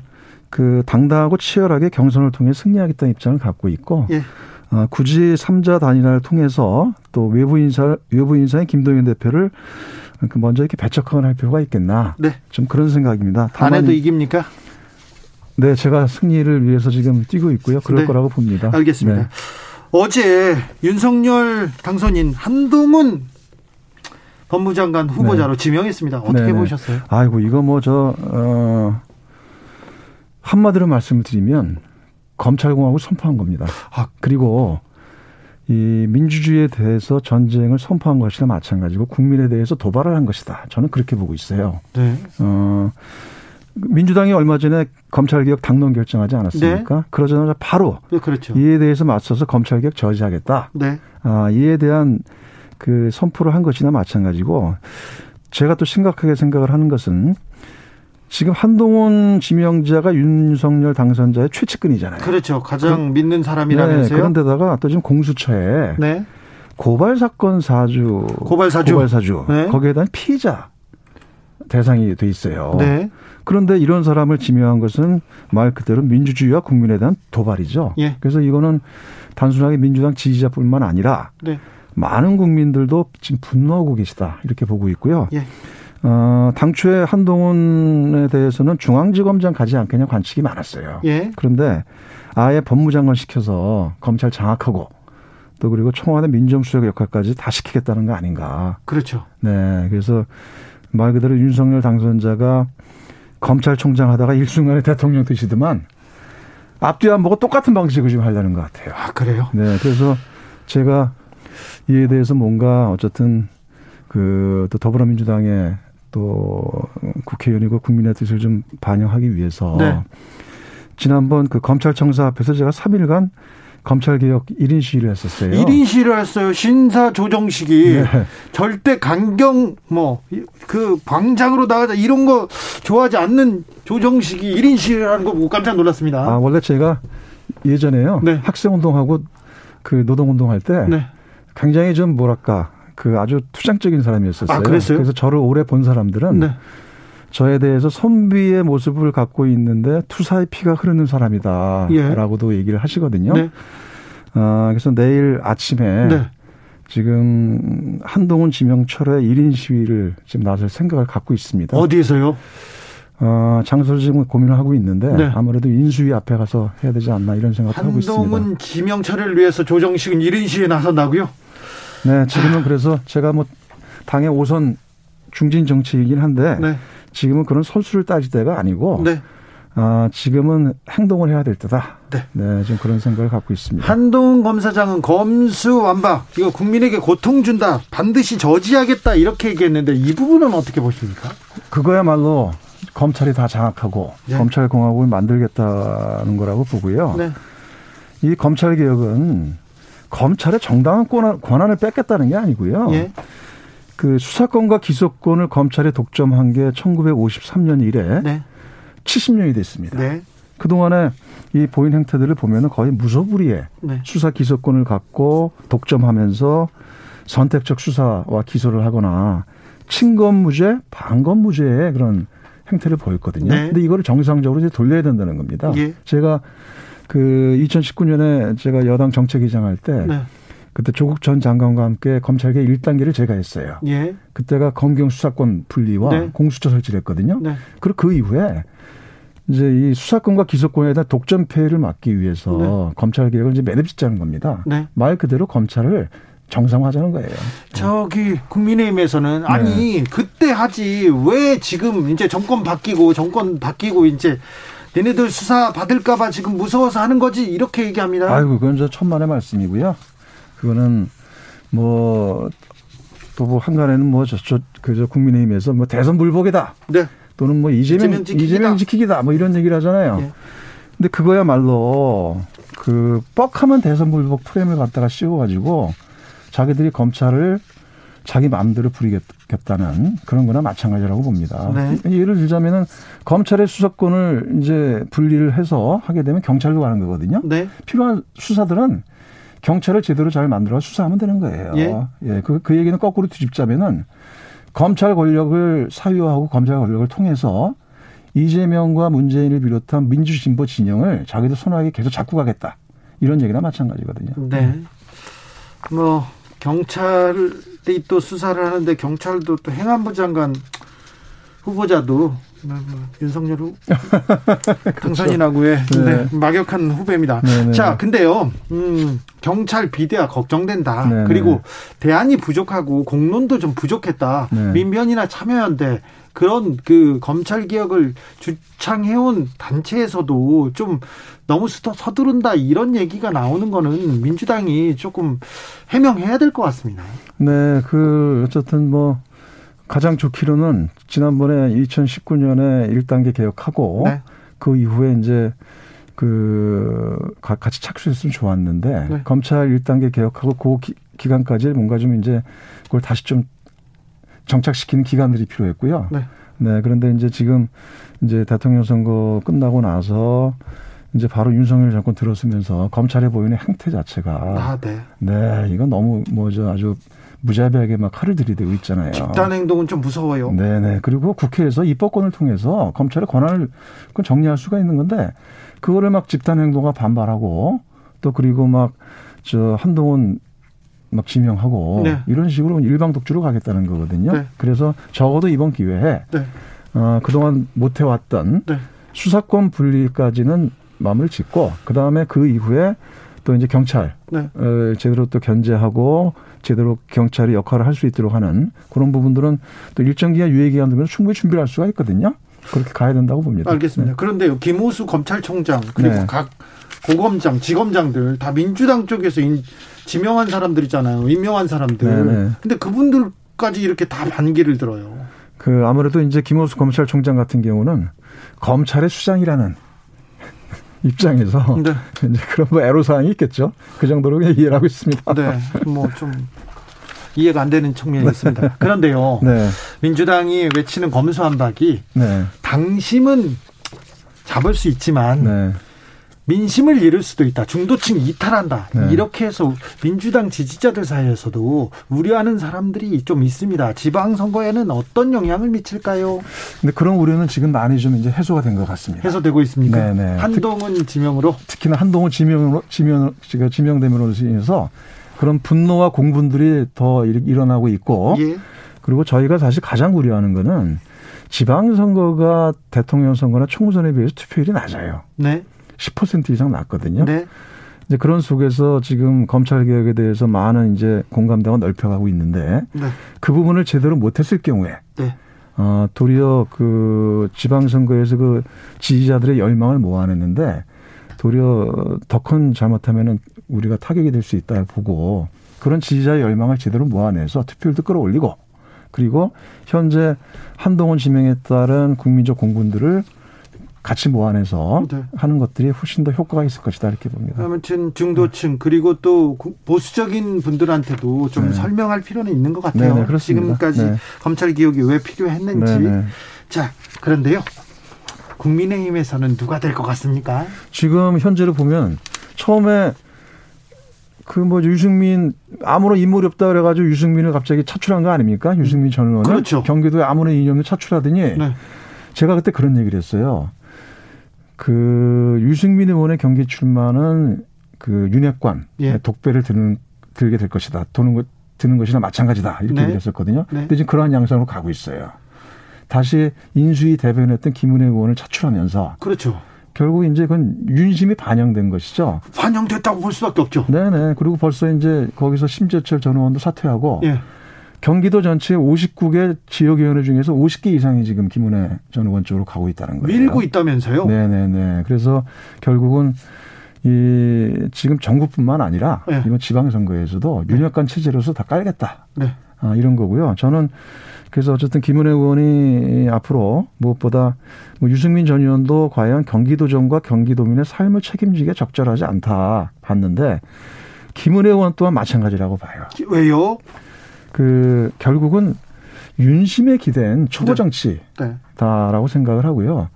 그 당당하고 치열하게 경선을 통해 승리하겠다는 입장을 갖고 있고, 예. 아, 굳이 삼자 단일화를 통해서 또 외부 인사 외부 인사인 김동연 대표를 그 먼저 이렇게 배척하거나 할 필요가 있겠나? 네. 좀 그런 생각입니다. 단에도 이깁니까? 네, 제가 승리를 위해서 지금 뛰고 있고요. 그럴 네. 거라고 봅니다. 알겠습니다. 네. 어제 윤석열 당선인 한동훈 법무장관 후보자로 네. 지명했습니다. 어떻게 네네. 보셨어요? 아이고 이거 뭐저 어, 한마디로 말씀을 드리면 검찰공화국 선포한 겁니다. 아. 그리고 이 민주주의에 대해서 전쟁을 선포한 것이나 마찬가지고 국민에 대해서 도발을 한 것이다. 저는 그렇게 보고 있어요. 네. 어, 민주당이 얼마 전에 검찰개혁 당론 결정하지 않았습니까? 네. 그러자마자 바로 네, 그렇죠. 이에 대해서 맞서서 검찰개혁 저지하겠다. 네. 아, 이에 대한 그 선포를 한 것이나 마찬가지고 제가 또 심각하게 생각을 하는 것은 지금 한동훈 지명자가 윤석열 당선자의 최측근이잖아요. 그렇죠. 가장 그, 믿는 사람이라면서요. 네, 그런데다가 또 지금 공수처에 네. 고발 사건 사주, 고발 사주, 고발 사주 네. 거기에 대한 피의자 대상이 돼 있어요. 네. 그런데 이런 사람을 지명한 것은 말 그대로 민주주의와 국민에 대한 도발이죠. 예. 그래서 이거는 단순하게 민주당 지지자뿐만 아니라 네. 많은 국민들도 지금 분노하고 계시다 이렇게 보고 있고요. 예. 어, 당초에 한동훈에 대해서는 중앙지검장 가지 않겠냐 관측이 많았어요. 예. 그런데 아예 법무장관 시켜서 검찰 장악하고 또 그리고 청와대 민정수석 역할까지 다 시키겠다는 거 아닌가. 그렇죠. 네. 그래서 말 그대로 윤석열 당선자가 검찰총장 하다가 일순간에 대통령 되시더만 앞뒤 안 보고 똑같은 방식으로 지금 하려는 것 같아요. 아, 그래요? 네. 그래서 제가 이에 대해서 뭔가 어쨌든 그 또 더불어민주당의 또 국회의원이고 국민의 뜻을 좀 반영하기 위해서 네. 지난번 그 검찰청사 앞에서 제가 3일간 검찰개혁 1인 시위를 했었어요. 1인 시위를 했어요. 신사 조정식이 네. 절대 강경 뭐 그 광장으로 나가자 이런 거 좋아하지 않는 조정식이 1인 시위를 하는 거 보고 깜짝 놀랐습니다. 아, 원래 제가 예전에요. 네. 학생 운동하고 그 노동 운동할 때 네. 굉장히 좀 뭐랄까 그 아주 투장적인 사람이었었어요. 아, 그랬어요? 그래서 저를 오래 본 사람들은 네. 저에 대해서 선비의 모습을 갖고 있는데 투사의 피가 흐르는 사람이다라고도 예. 얘기를 하시거든요. 네. 아, 그래서 내일 아침에 네. 지금 한동훈 지명철의 1인 시위를 지금 나설 생각을 갖고 있습니다. 어디에서요? 어, 장소를 지금 고민을 하고 있는데 네. 아무래도 인수위 앞에 가서 해야 되지 않나 이런 생각을 하고 있습니다. 한동훈 지명철을 위해서 조정식은 1인 시위에 나선다고요? 네, 지금은 그래서 제가 뭐 당의 오선 중진 정치이긴 한데 네. 지금은 그런 선수를 따질 때가 아니고 네. 아, 지금은 행동을 해야 될 때다. 네. 네, 지금 그런 생각을 갖고 있습니다. 한동훈 검사장은 검수완박, 이거 국민에게 고통 준다, 반드시 저지하겠다, 이렇게 얘기했는데 이 부분은 어떻게 보십니까? 그거야말로 검찰이 다 장악하고 네. 검찰공화국을 만들겠다는 거라고 보고요. 네. 이 검찰 개혁은 검찰의 정당한 권한, 을 뺏겠다는 게 아니고요. 예. 그 수사권과 기소권을 검찰에 독점한 게 1953년 이래 네. 70년이 됐습니다. 네. 그동안에 이 보인 행태들을 보면 은 거의 무소불위의 네. 수사 기소권을 갖고 독점하면서 선택적 수사와 기소를 하거나 친검무죄, 반검무죄의 그런 행태를 보였거든요. 네. 근데 이거를 정상적으로 이제 돌려야 된다는 겁니다. 예. 제가 그 2019년에 제가 여당 정책위장 할때 네. 그때 조국 전 장관과 함께 검찰개 1단계를 제가 했어요. 예. 그때가 검경 수사권 분리와 네. 공수처 설치를 했거든요. 네. 그리고 그 이후에 이제 이 수사권과 기소권에 대한 독점 폐해를 막기 위해서 네. 검찰 개혁을 이제 매듭 짓자는 겁니다. 네. 말 그대로 검찰을 정상화하자는 거예요. 저기 국민의힘에서는 아니 네. 그때 하지 왜 지금 이제 정권 바뀌고 정권 바뀌고 이제 얘네들 수사 받을까봐 지금 무서워서 하는 거지 이렇게 얘기합니다. 아이고 그건 저 천만의 말씀이고요. 그거는 뭐 또 뭐 한간에는 뭐 저 저 그저 국민의힘에서 뭐 대선 불복이다. 네. 또는 뭐 이재명 이재명 지키기다, 이재명 지키기다 뭐 이런 얘기를 하잖아요. 네. 근데 그거야말로 그 뻑하면 대선 불복 프레임을 갖다가 씌워가지고 자기들이 검찰을 자기 마음대로 부리겠다는 그런 거나 마찬가지라고 봅니다. 네. 예를 들자면은 검찰의 수사권을 이제 분리를 해서 하게 되면 경찰로 가는 거거든요. 네. 필요한 수사들은 경찰을 제대로 잘 만들어 수사하면 되는 거예요. 예. 예. 그, 그 얘기는 거꾸로 뒤집자면은 검찰 권력을 사유하고 검찰 권력을 통해서 이재명과 문재인을 비롯한 민주진보 진영을 자기들 손아귀에 계속 잡고 가겠다. 이런 얘기나 마찬가지거든요. 네. 뭐 경찰이 또 수사를 하는데 경찰도 또 행안부 장관 후보자도 윤석열 후 당선인하고의 그렇죠. 네. 네, 막역한 후배입니다. 네네. 네. 자, 근데요, 음, 경찰 비대화 걱정된다. 네네. 그리고 대안이 부족하고 공론도 좀 부족했다. 네. 민변이나 참여연대 그런 그 검찰 개혁을 주창해온 단체에서도 좀 너무 서두른다 이런 얘기가 나오는 거는 민주당이 조금 해명해야 될 것 같습니다. 네, 그 어쨌든 뭐 가장 좋기로는 지난번에 2019년에 1단계 개혁하고 네. 그 이후에 이제 그 같이 착수했으면 좋았는데 네. 검찰 1단계 개혁하고 그 기, 기간까지 뭔가 좀 이제 그걸 다시 좀 정착시키는 기간들이 필요했고요. 네. 네, 그런데 이제 지금 이제 대통령 선거 끝나고 나서 이제 바로 윤석열 정권 들어서면서 검찰에 보이는 행태 자체가 아, 네. 네, 이건 너무 뭐죠 아주 무자비하게 막 칼을 들이대고 있잖아요. 집단 행동은 좀 무서워요. 네네. 네. 그리고 국회에서 입법권을 통해서 검찰의 권한을 정리할 수가 있는 건데 그거를 막 집단 행동과 반발하고 또 그리고 막 저 한동훈 막 지명하고 네. 이런 식으로 일방 독주로 가겠다는 거거든요. 네. 그래서 적어도 이번 기회에 네. 어, 그동안 못 해왔던 네. 수사권 분리까지는 마음을 짓고 그 다음에 그 이후에 또 이제 경찰 네. 어, 제대로 또 견제하고 제대로 경찰이 역할을 할 수 있도록 하는 그런 부분들은 또 일정 기간 유예 기간 되면 충분히 준비를 할 수가 있거든요. 그렇게 가야 된다고 봅니다. 알겠습니다. 네. 그런데요, 김호수 검찰총장 그리고 네. 각 고검장, 지검장들 다 민주당 쪽에서 인, 지명한 사람들이잖아요. 임명한 사람들. 네네. 네. 근데 그분들까지 이렇게 다 반기를 들어요. 그 아무래도 이제 김호수 검찰총장 같은 경우는 검찰의 수장이라는 입장에서 네. 이제 그런 뭐 애로사항이 있겠죠. 그 정도로 그냥 이해를 하고 있습니다. 네. 뭐 좀 이해가 안 되는 측면이 네. 있습니다. 그런데요. 네. 민주당이 외치는 검수한박이 네. 당심은 잡을 수 있지만 네. 민심을 잃을 수도 있다. 중도층 이탈한다. 네. 이렇게 해서 민주당 지지자들 사이에서도 우려하는 사람들이 좀 있습니다. 지방 선거에는 어떤 영향을 미칠까요? 근데 그런 우려는 지금 많이 좀 이제 해소가 된 것 같습니다. 해소되고 있습니까? 네네. 네. 한동훈 특, 지명으로? 특히나 한동훈 지명으로, 지명, 지명됨으로 인해서 그런 분노와 공분들이 더 일어나고 있고 예. 그리고 저희가 사실 가장 우려하는 거는 지방 선거가 대통령 선거나 총선에 비해서 투표율이 낮아요. 네. 10% 이상 낮거든요. 네. 이제 그런 속에서 지금 검찰 개혁에 대해서 많은 이제 공감대가 넓혀가고 있는데 네. 그 부분을 제대로 못했을 경우에 네. 어, 도리어 그 지방선거에서 그 지지자들의 열망을 모아냈는데 도리어 더 큰 잘못하면은 우리가 타격이 될 수 있다 보고 그런 지지자의 열망을 제대로 모아내서 투표율도 끌어올리고 그리고 현재 한동훈 지명에 따른 국민적 공분들을 같이 모아내서 네. 하는 것들이 훨씬 더 효과가 있을 것이다 이렇게 봅니다. 아무튼 중도층 그리고 또 보수적인 분들한테도 좀 네. 설명할 필요는 있는 것 같아요. 네네, 네, 지금까지 네. 검찰 개혁이 왜 필요했는지. 네네. 네. 자 그런데요. 국민의힘에서는 누가 될 것 같습니까? 지금 현재를 보면 처음에 그뭐 유승민 아무런 인물이 없다 그래가지고 유승민을 갑자기 차출한 거 아닙니까? 유승민 전 의원을 그렇죠. 경기도에 아무런 인연을 차출하더니 네. 제가 그때 그런 얘기를 했어요. 그 유승민 의원의 경기 출마는 그 윤핵관 예. 독배를 드는 들게 될 것이다. 도는 것 드는 것이나 마찬가지다. 이렇게 네. 얘기했었거든요. 네. 근데 지금 그러한 양상으로 가고 있어요. 다시 인수위 대변했던 김은혜 의원을 차출하면서 그렇죠. 결국 이제 그건 윤심이 반영된 것이죠. 반영됐다고 볼 수밖에 없죠. 네네. 그리고 벌써 이제 거기서 심재철 전 의원도 사퇴하고 예. 경기도 전체 59개 지역위원회 중에서 50개 이상이 지금 김은혜 전 의원 쪽으로 가고 있다는 거예요. 밀고 있다면서요? 네네네. 그래서 결국은 이 지금 전국뿐만 아니라 네. 이번 지방선거에서도 네. 윤핵관 체제로서 다 깔겠다. 네. 아, 이런 거고요. 저는 그래서 어쨌든 김은혜 의원이 앞으로 무엇보다 뭐 유승민 전 의원도 과연 경기도정과 경기도민의 삶을 책임지게 적절하지 않다 봤는데 김은혜 의원 또한 마찬가지라고 봐요. 왜요? 그 결국은 윤심에 기댄 초보 정치다라고 네. 네. 생각을 하고요.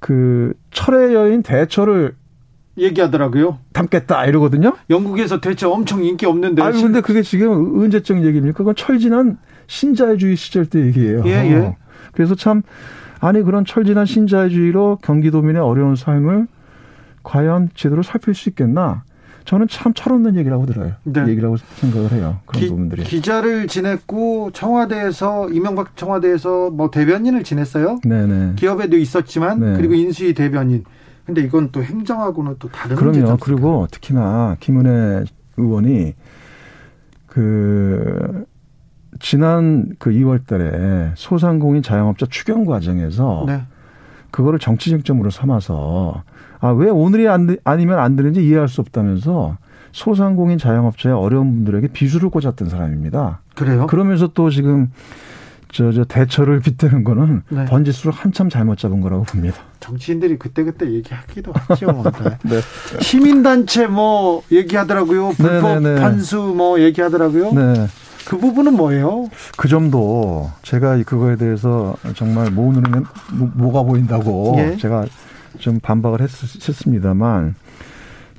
그 철의 여인 대처를 얘기하더라고요. 담겠다 이러거든요. 영국에서 대처 엄청 인기 없는데. 아 근데 그게 지금 언제적 얘기입니까? 그건 철진한 신자유주의 시절 때 얘기예요. 예, 예. 그래서 참 아니 그런 철진한 신자유주의로 경기도민의 어려운 삶을 과연 제대로 살필 수 있겠나? 저는 참 철없는 얘기라고 들어요. 네. 얘기라고 생각을 해요. 그런 기, 부분들이. 기자를 지냈고 청와대에서 이명박 청와대에서 뭐 대변인을 지냈어요. 네네. 기업에도 있었지만 네. 그리고 인수위 대변인. 근데 이건 또 행정하고는 또 다른 그럼요. 그리고 특히나 김은혜 의원이 그 지난 그 2월 달에 소상공인 자영업자 추경 과정에서 네. 그거를 정치 쟁점으로 삼아서 아, 왜 오늘이 안, 아니면 안 되는지 이해할 수 없다면서 소상공인 자영업자의 어려운 분들에게 비수를 꽂았던 사람입니다. 그래요? 그러면서 또 지금 저, 저 대처를 빗대는 거는 네. 번지수를 한참 잘못 잡은 거라고 봅니다. 정치인들이 그때그때 얘기하기도 하죠. 네. 시민단체 뭐 얘기하더라고요. 불법 네네네. 네, 네. 판수 뭐 얘기하더라고요. 네. 그 부분은 뭐예요? 그 점도 제가 그거에 대해서 정말 모 눈에는 뭐가 보인다고 예? 제가 좀 반박을 했, 했습니다만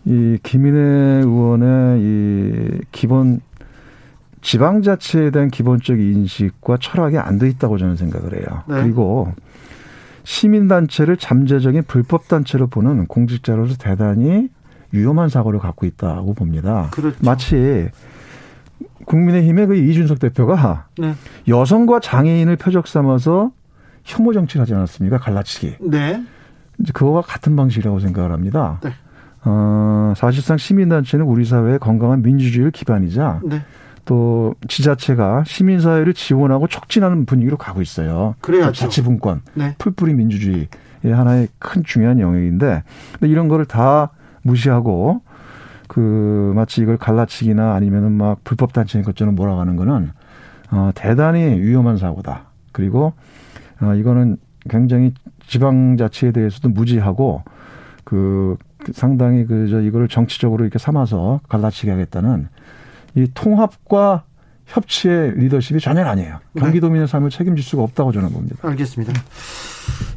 이 김인혜 의원의 이 기본 지방자치에 대한 기본적 인식과 철학이 안 돼 있다고 저는 생각을 해요. 네. 그리고 시민단체를 잠재적인 불법단체로 보는 공직자로서 대단히 위험한 사고를 갖고 있다고 봅니다. 그렇죠. 마치 국민의힘의 그 이준석 대표가 네. 여성과 장애인을 표적 삼아서 혐오 정치를 하지 않았습니까? 갈라치기. 네. 이제 그거와 같은 방식이라고 생각을 합니다. 네. 어, 사실상 시민단체는 우리 사회의 건강한 민주주의를 기반이자 네. 또 지자체가 시민사회를 지원하고 촉진하는 분위기로 가고 있어요. 그래야죠. 자치분권, 네. 풀뿌리 민주주의의 하나의 큰 중요한 영역인데 근데 이런 거를 다 무시하고 그 마치 이걸 갈라치기나 아니면은 막 불법 단체인 것처럼 몰아가는 거는 어 대단히 위험한 사고다. 그리고 어 이거는 굉장히 지방자치에 대해서도 무지하고 그 상당히 그저 이거를 정치적으로 이렇게 삼아서 갈라치게 하겠다는 이 통합과 협치의 리더십이 전혀 아니에요. 네. 경기도민의 삶을 책임질 수가 없다고 저는 봅니다. 알겠습니다.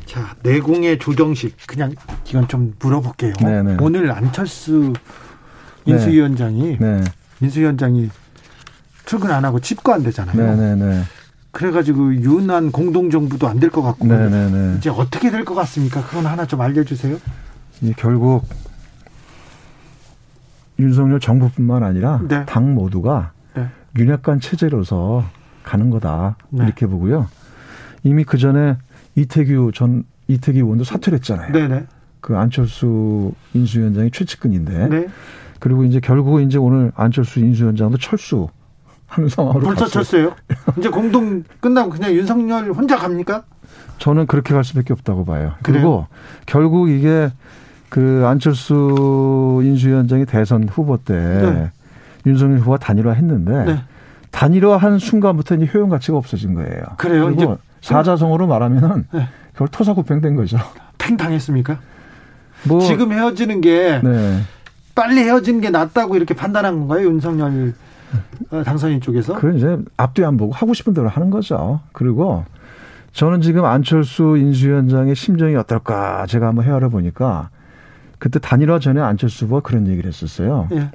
자, 내공의 조정식 그냥 이건 좀 물어볼게요. 네네. 네. 오늘 안철수 인수위원장이 네. 네. 인수위원장이 출근 안 하고 집거한대잖아요. 네네네. 그래가지고 유난 공동정부도 안 될 것 같고 네네네. 이제 어떻게 될 것 같습니까? 그건 하나 좀 알려주세요. 이 결국 윤석열 정부뿐만 아니라 네. 당 모두가 네. 윤핵관 체제로서 가는 거다 네. 이렇게 보고요. 이미 그 전에 이태규 전 이태규 의원도 사퇴를 했잖아요. 네네. 그 안철수 인수위원장이 최측근인데. 네. 그리고 이제 결국 이제 오늘 안철수 인수위원장도 철수. 하는 상황으로 벌써 철수예요? 이제 공동 끝나고 그냥 윤석열 혼자 갑니까? 저는 그렇게 갈 수밖에 없다고 봐요. 그리고 결국 이게 그 안철수 인수위원장이 대선 후보 때 네. 윤석열 후보가 단일화했는데 네. 단일화한 순간부터 이제 효용 가치가 없어진 거예요. 그래요? 그리고 사자성어로 말하면은 네. 그걸 토사구팽된 거죠. 팽 당했습니까? 뭐 지금 헤어지는 게 네. 빨리 헤어지는 게 낫다고 이렇게 판단한 건가요, 윤석열 당선인 쪽에서? 그건 이제 앞뒤 안 보고 하고 싶은 대로 하는 거죠. 그리고 저는 지금 안철수 인수위원장의 심정이 어떨까 제가 한번 헤아려 보니까 그때 단일화 전에 안철수 후보가 그런 얘기를 했었어요. 예.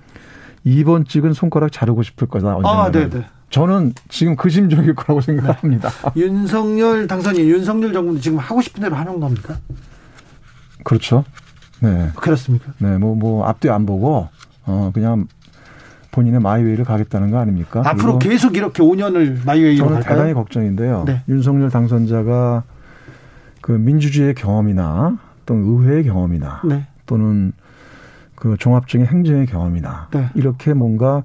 2번 찍은 손가락 자르고 싶을 거다. 언젠가는. 아, 네네. 저는 지금 그 심정일 거라고 생각합니다. 네. 윤석열 당선인, 윤석열 정부는 지금 하고 싶은 대로 하는 겁니까? 그렇죠. 네. 그렇습니까? 네, 뭐, 뭐, 앞뒤 안 보고, 어, 그냥 본인의 my way를 가겠다는 거 아닙니까? 앞으로 계속 이렇게 5년을 my way로 저는 갈까요? 대단히 걱정인데요. 네. 윤석열 당선자가 그 민주주의의 경험이나 또 의회의 경험이나 네. 또는 그 종합적인 행정의 경험이나 네. 이렇게 뭔가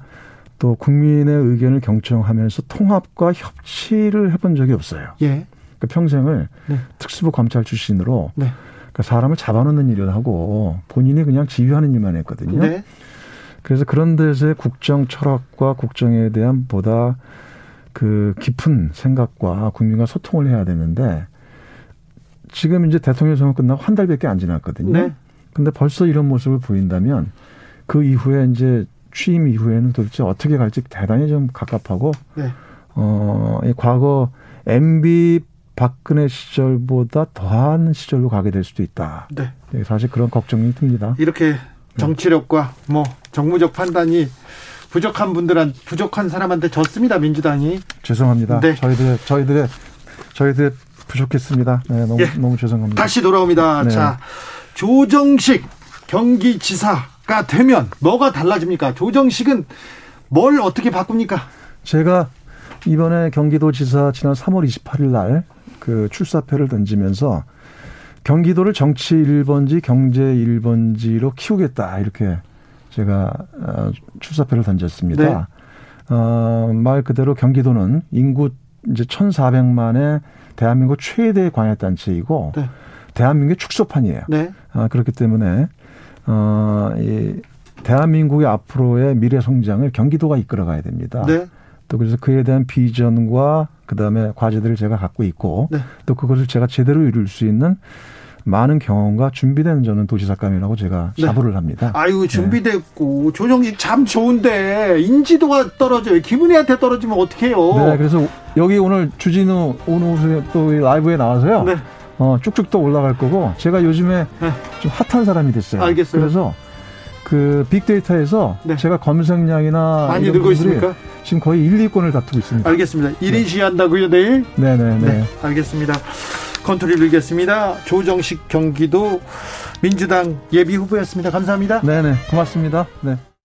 또 국민의 의견을 경청하면서 통합과 협치를 해본 적이 없어요. 예. 그러니까 평생을 네. 특수부 검찰 출신으로 네. 그러니까 사람을 잡아놓는 일을 하고 본인이 그냥 지휘하는 일만 했거든요. 네. 그래서 그런 데서의 국정 철학과 국정에 대한 보다 그 깊은 생각과 국민과 소통을 해야 되는데 지금 이제 대통령 선거 끝나고 한 달밖에 안 지났거든요. 네. 근데 벌써 이런 모습을 보인다면 그 이후에 이제 취임 이후에는 도대체 어떻게 갈지 대단히 좀 갑갑하고 네. 어, 이 과거 MB 박근혜 시절보다 더한 시절로 가게 될 수도 있다. 네. 네 사실 그런 걱정이 듭니다. 이렇게 정치력과 뭐 정무적 판단이 부족한 분들한 부족한 사람한테 졌습니다 민주당이. 죄송합니다. 네. 저희들 저희들의 저희들 부족했습니다. 네, 너무 예. 너무 죄송합니다. 다시 돌아옵니다. 네. 자. 조정식 경기지사가 되면 뭐가 달라집니까? 조정식은 뭘 어떻게 바꿉니까? 제가 이번에 경기도지사 지난 3월 28일 날 그 출사표를 던지면서 경기도를 정치 1번지 경제 1번지로 키우겠다 이렇게 제가 어, 출사표를 던졌습니다. 네. 어, 말 그대로 경기도는 인구 이제 1,400만의 대한민국 최대 광역단체이고 네. 대한민국의 축소판이에요. 네. 아, 그렇기 때문에 어, 이 대한민국의 앞으로의 미래 성장을 경기도가 이끌어가야 됩니다. 네. 또 그래서 그에 대한 비전과 그 다음에 과제들을 제가 갖고 있고 네. 또 그것을 제가 제대로 이룰 수 있는 많은 경험과 준비된 저는 도지사감이라고 제가 네. 자부를 합니다. 아유 준비됐고 네. 조정식 참 좋은데 인지도가 떨어져요. 기분이한테 떨어지면 어떡해요? 네, 그래서 여기 오늘 주진우 오늘 또 라이브에 나와서요. 네. 어, 쭉쭉 또 올라갈 거고 제가 요즘에 네. 좀 핫한 사람이 됐어요. 알겠어요. 그래서 그 빅데이터에서 네. 제가 검색량이나 많이 늘고 있습니까? 지금 거의 1, 2권을 다투고 있습니다. 알겠습니다. 1인 시한다고요, 내일? 네네네. 네, 네. 알겠습니다. 컨트롤 밀겠습니다. 조정식 경기도 민주당 예비 후보였습니다. 감사합니다. 네네. 고맙습니다. 네.